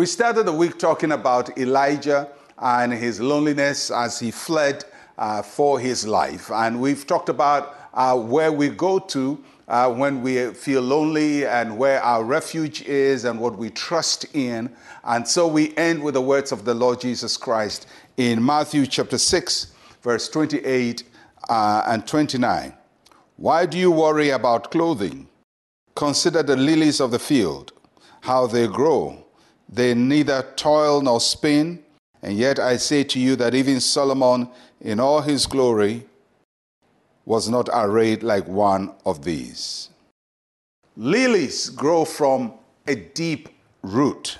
We started the week talking about Elijah and his loneliness as he fled uh, for his life. And we've talked about uh, where we go to uh, when we feel lonely and where our refuge is and what we trust in. And so we end with the words of the Lord Jesus Christ in Matthew chapter 6, verse 28 uh, and 29. Why do you worry about clothing? Consider the lilies of the field, how they grow. They neither toil nor spin. And yet I say to you that even Solomon, in all his glory, was not arrayed like one of these. Lilies grow from a deep root.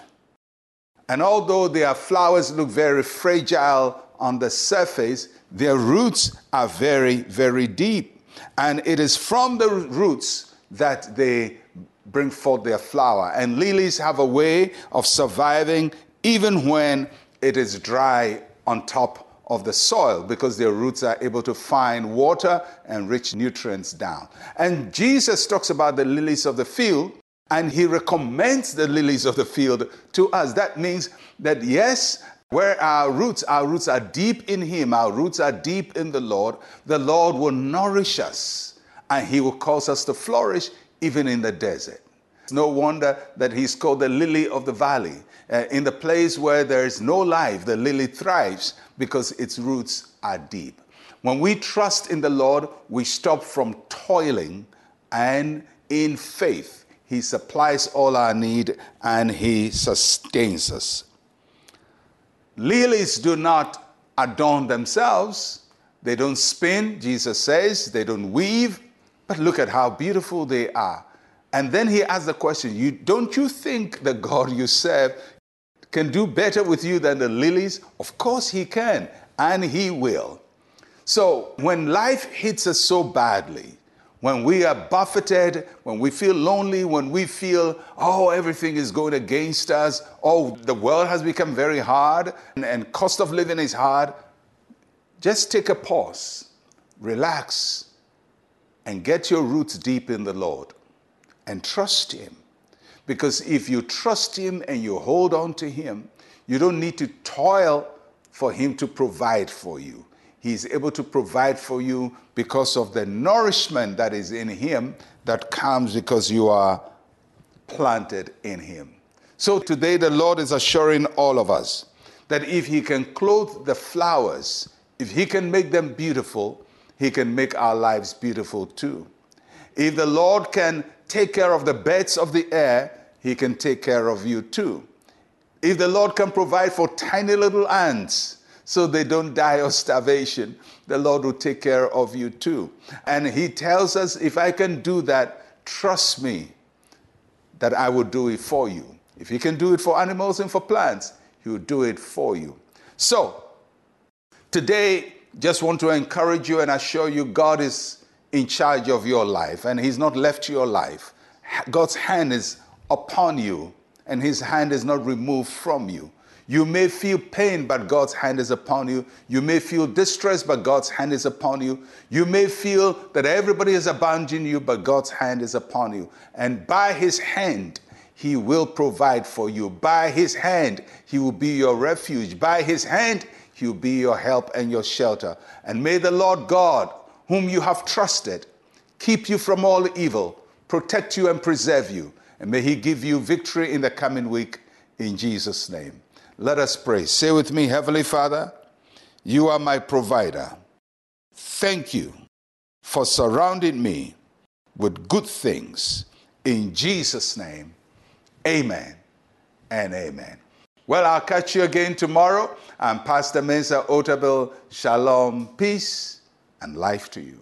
And although their flowers look very fragile on the surface, their roots are very, very deep. And it is from the roots that they bring forth their flower. And lilies have a way of surviving even when it is dry on top of the soil because their roots are able to find water and rich nutrients down. And Jesus talks about the lilies of the field and he recommends the lilies of the field to us. That means that yes, where our roots, our roots are deep in him, our roots are deep in the Lord, the Lord will nourish us and he will cause us to flourish even in the desert. No wonder that he's called the lily of the valley. Uh, in the place where there is no life, the lily thrives because its roots are deep. When we trust in the Lord, we stop from toiling, and in faith, He supplies all our need and He sustains us. Lilies do not adorn themselves, they don't spin, Jesus says, they don't weave, but look at how beautiful they are. And then he asks the question, you, Don't you think the God you serve can do better with you than the lilies? Of course he can, and he will. So when life hits us so badly, when we are buffeted, when we feel lonely, when we feel, oh, everything is going against us, oh, the world has become very hard and, and cost of living is hard, just take a pause, relax, and get your roots deep in the Lord and trust Him. Because if you trust Him and you hold on to Him, you don't need to toil for Him to provide for you. He's able to provide for you because of the nourishment that is in Him that comes because you are planted in Him. So today, the Lord is assuring all of us that if He can clothe the flowers, if He can make them beautiful, He can make our lives beautiful too. If the Lord can take care of the birds of the air, he can take care of you too. If the Lord can provide for tiny little ants so they don't die of starvation, the Lord will take care of you too. And He tells us, if I can do that, trust me that I will do it for you. If He can do it for animals and for plants, He will do it for you. So, today, just want to encourage you and assure you God is in charge of your life and He's not left your life. God's hand is upon you, and his hand is not removed from you. You may feel pain, but God's hand is upon you. You may feel distress, but God's hand is upon you. You may feel that everybody is abandoning you, but God's hand is upon you. And by his hand, he will provide for you. By his hand, he will be your refuge. By his hand, he will be your help and your shelter. And may the Lord God, whom you have trusted, keep you from all evil, protect you and preserve you. And may He give you victory in the coming week in Jesus' name. Let us pray. Say with me, Heavenly Father, you are my provider. Thank you for surrounding me with good things. In Jesus' name, amen and amen. Well, I'll catch you again tomorrow. I'm Pastor Mensa Otabil. Shalom, peace, and life to you.